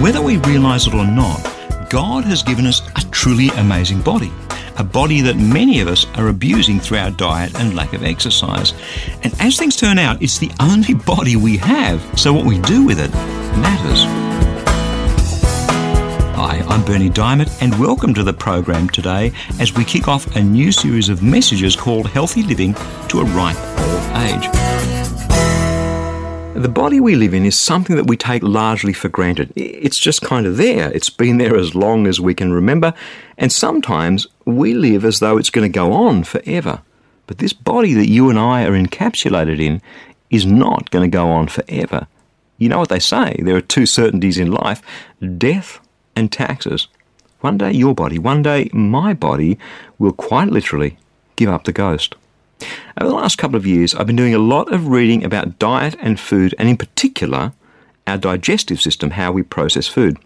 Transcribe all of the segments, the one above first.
Whether we realize it or not, God has given us a truly amazing body. A body that many of us are abusing through our diet and lack of exercise. And as things turn out, it's the only body we have, so what we do with it matters. Hi, I'm Berni Dymet, and welcome to the program today as we kick off a new series of messages called Healthy Living to a Ripe Old Age. The body we live in is something that we take largely for granted. It's just kind of there. It's been there as long as we can remember, and sometimes we live as though it's going to go on forever. But this body that you and I are encapsulated in is not going to go on forever. You know what they say there are two certainties in life death and taxes. One day your body, one day my body will quite literally give up the ghost. Over the last couple of years, I've been doing a lot of reading about diet and food, and in particular, our digestive system, how we process food.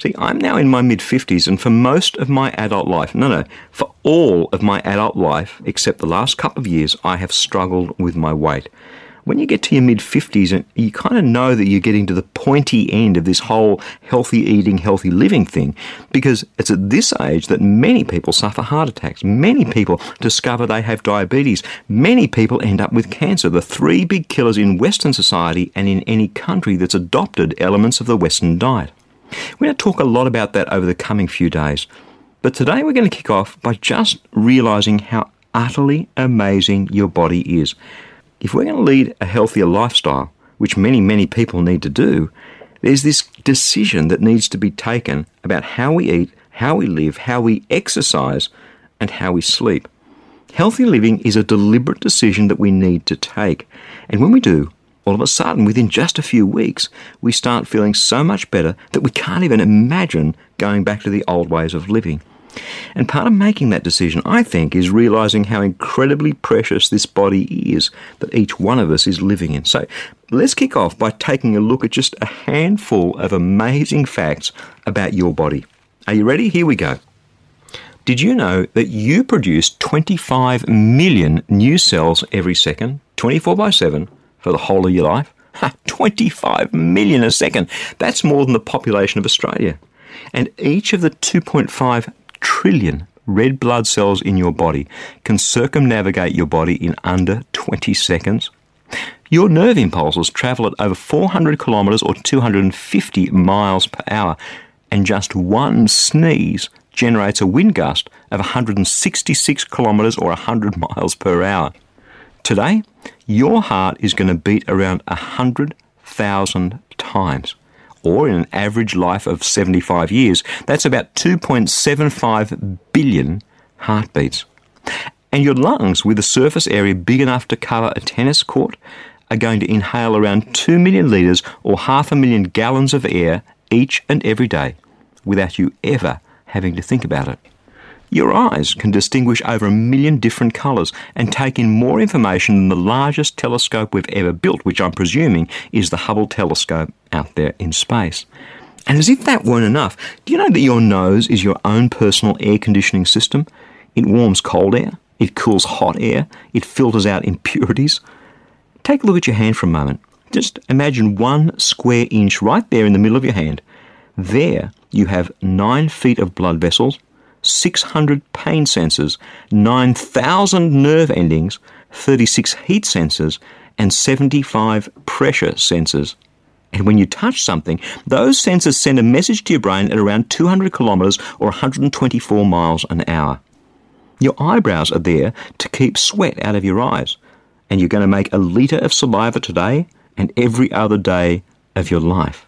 See, I'm now in my mid 50s, and for most of my adult life, no, no, for all of my adult life, except the last couple of years, I have struggled with my weight when you get to your mid 50s, uh, you kind of know that you're getting to the pointy end of this whole healthy eating, healthy living thing, because it's at this age that many people suffer heart attacks. Many people discover they have diabetes. Many people end up with cancer, the three big killers in Western society and in any country that's adopted elements of the Western diet. We're going to talk a lot about that over the coming few days. But today we're going to kick off by just realizing how utterly amazing your body is. If we're going to lead a healthier lifestyle, which many, many people need to do, there's this decision that needs to be taken about how we eat, how we live, how we exercise, and how we sleep. Healthy living is a deliberate decision that we need to take. And when we do, all of a sudden, within just a few weeks, we start feeling so much better that we can't even imagine going back to the old ways of living. And part of making that decision, I think, is realizing how incredibly precious this body is that each one of us is living in. So let's kick off by taking a look at just a handful of amazing facts about your body. Are you ready? Here we go. Did you know that you produce 25 million new cells every second, 24 by 7, for the whole of your life? 25 million a second. That's more than the population of Australia. And each of the 2.5 trillion red blood cells in your body can circumnavigate your body in under 20 seconds. Your nerve impulses travel at over 400 kilometres or 250 miles per hour, and just one sneeze generates a wind gust of 166 kilometres or 100 miles per hour. Today, your heart is going to beat around 100,000 times or in an average life of 75 years, that's about 2.75 billion heartbeats. And your lungs, with a surface area big enough to cover a tennis court, are going to inhale around 2 million litres or half a million gallons of air each and every day without you ever having to think about it. Your eyes can distinguish over a million different colours and take in more information than the largest telescope we've ever built, which I'm presuming is the Hubble telescope out there in space. And as if that weren't enough, do you know that your nose is your own personal air conditioning system? It warms cold air, it cools hot air, it filters out impurities. Take a look at your hand for a moment. Just imagine one square inch right there in the middle of your hand. There you have nine feet of blood vessels, 600 pain sensors, 9,000 nerve endings, 36 heat sensors, and 75 pressure sensors. And when you touch something, those sensors send a message to your brain at around 200 kilometers or 124 miles an hour. Your eyebrows are there to keep sweat out of your eyes. And you're going to make a litre of saliva today and every other day of your life.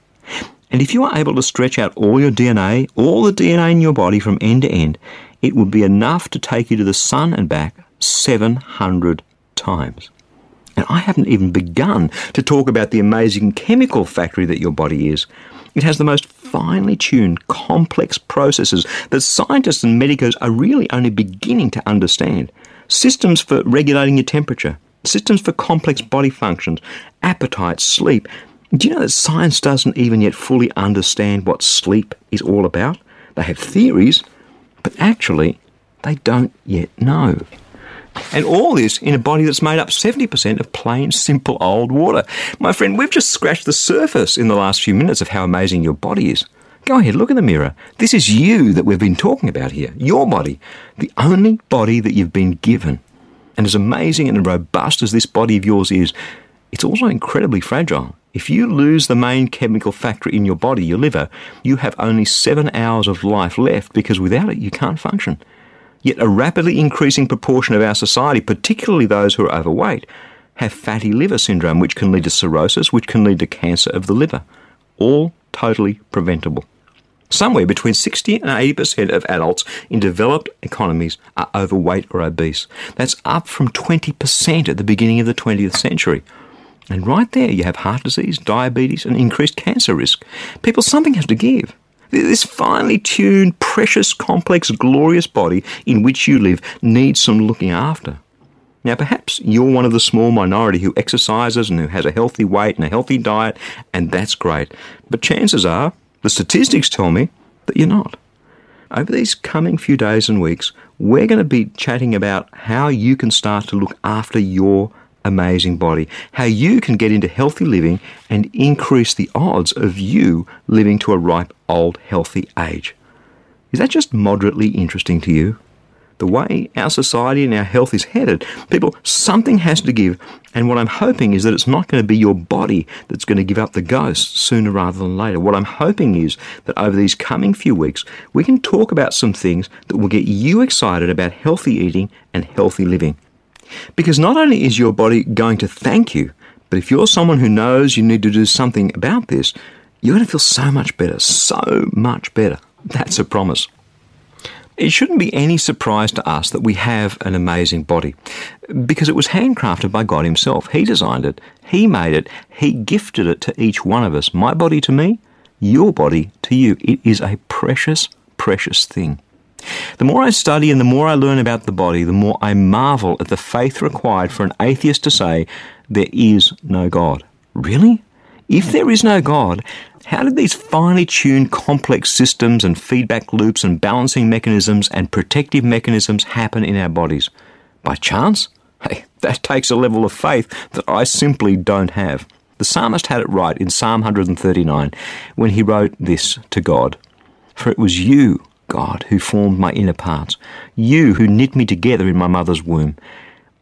And if you are able to stretch out all your DNA, all the DNA in your body from end to end, it would be enough to take you to the sun and back 700 times. And I haven't even begun to talk about the amazing chemical factory that your body is. It has the most finely tuned, complex processes that scientists and medicos are really only beginning to understand. Systems for regulating your temperature, systems for complex body functions, appetite, sleep. Do you know that science doesn't even yet fully understand what sleep is all about? They have theories, but actually, they don't yet know. And all this in a body that's made up 70% of plain, simple old water. My friend, we've just scratched the surface in the last few minutes of how amazing your body is. Go ahead, look in the mirror. This is you that we've been talking about here. Your body. The only body that you've been given. And as amazing and robust as this body of yours is, it's also incredibly fragile. If you lose the main chemical factor in your body, your liver, you have only seven hours of life left because without it, you can't function. Yet a rapidly increasing proportion of our society, particularly those who are overweight, have fatty liver syndrome, which can lead to cirrhosis, which can lead to cancer of the liver. All totally preventable. Somewhere between 60 and 80% of adults in developed economies are overweight or obese. That's up from 20% at the beginning of the 20th century. And right there, you have heart disease, diabetes, and increased cancer risk. People, something has to give. This finely tuned, precious, complex, glorious body in which you live needs some looking after. Now, perhaps you're one of the small minority who exercises and who has a healthy weight and a healthy diet, and that's great. But chances are, the statistics tell me that you're not. Over these coming few days and weeks, we're going to be chatting about how you can start to look after your amazing body, how you can get into healthy living and increase the odds of you living to a ripe, old, healthy age. Is that just moderately interesting to you? The way our society and our health is headed, people, something has to give. And what I'm hoping is that it's not going to be your body that's going to give up the ghost sooner rather than later. What I'm hoping is that over these coming few weeks, we can talk about some things that will get you excited about healthy eating and healthy living. Because not only is your body going to thank you, but if you're someone who knows you need to do something about this, you're going to feel so much better, so much better. That's a promise. It shouldn't be any surprise to us that we have an amazing body because it was handcrafted by God Himself. He designed it, He made it, He gifted it to each one of us. My body to me, your body to you. It is a precious, precious thing. The more I study and the more I learn about the body, the more I marvel at the faith required for an atheist to say, There is no God. Really? If there is no God, how did these finely tuned complex systems and feedback loops and balancing mechanisms and protective mechanisms happen in our bodies? By chance? Hey, that takes a level of faith that I simply don't have. The psalmist had it right in Psalm 139 when he wrote this to God For it was you God, who formed my inner parts, you who knit me together in my mother's womb.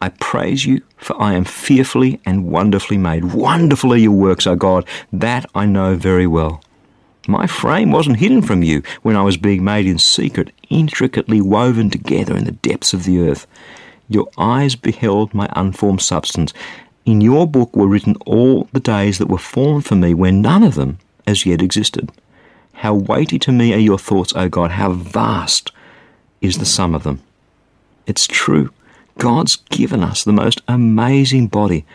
I praise you, for I am fearfully and wonderfully made. Wonderful are your works, O God, that I know very well. My frame wasn't hidden from you when I was being made in secret, intricately woven together in the depths of the earth. Your eyes beheld my unformed substance. In your book were written all the days that were formed for me when none of them as yet existed. How weighty to me are your thoughts, O God. How vast is the sum of them. It's true. God's given us the most amazing body.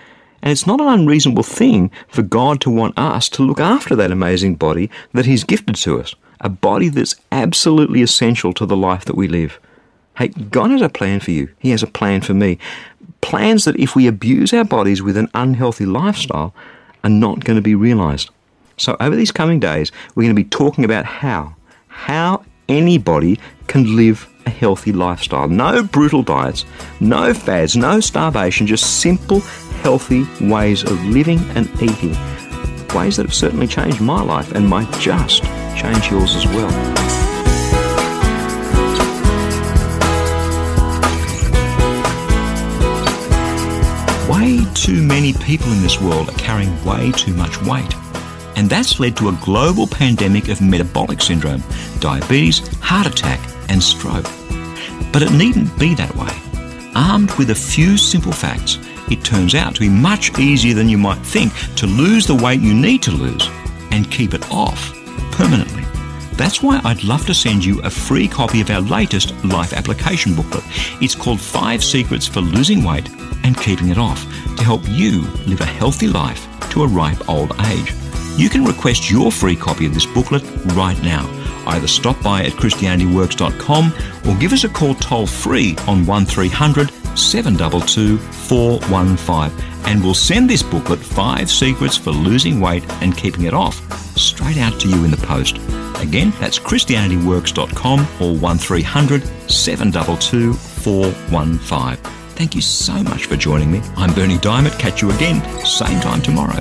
And it's not an unreasonable thing for God to want us to look after that amazing body that He's gifted to us. A body that's absolutely essential to the life that we live. Hey, God has a plan for you. He has a plan for me. Plans that if we abuse our bodies with an unhealthy lifestyle are not going to be realized. So, over these coming days, we're going to be talking about how, how anybody can live a healthy lifestyle. No brutal diets, no fads, no starvation, just simple, healthy ways of living and eating. Ways that have certainly changed my life and might just change yours as well. Way too many people in this world are carrying way too much weight and that's led to a global pandemic of metabolic syndrome, diabetes, heart attack, and stroke. But it needn't be that way. Armed with a few simple facts, it turns out to be much easier than you might think to lose the weight you need to lose and keep it off permanently. That's why I'd love to send you a free copy of our latest life application booklet. It's called Five Secrets for Losing Weight and Keeping It Off to help you live a healthy life to a ripe old age. You can request your free copy of this booklet right now. Either stop by at ChristianityWorks.com or give us a call toll free on 1300 722 415 and we'll send this booklet, Five Secrets for Losing Weight and Keeping It Off, straight out to you in the post. Again, that's ChristianityWorks.com or 1300 722 415. Thank you so much for joining me. I'm Berni Dymet. Catch you again, same time tomorrow,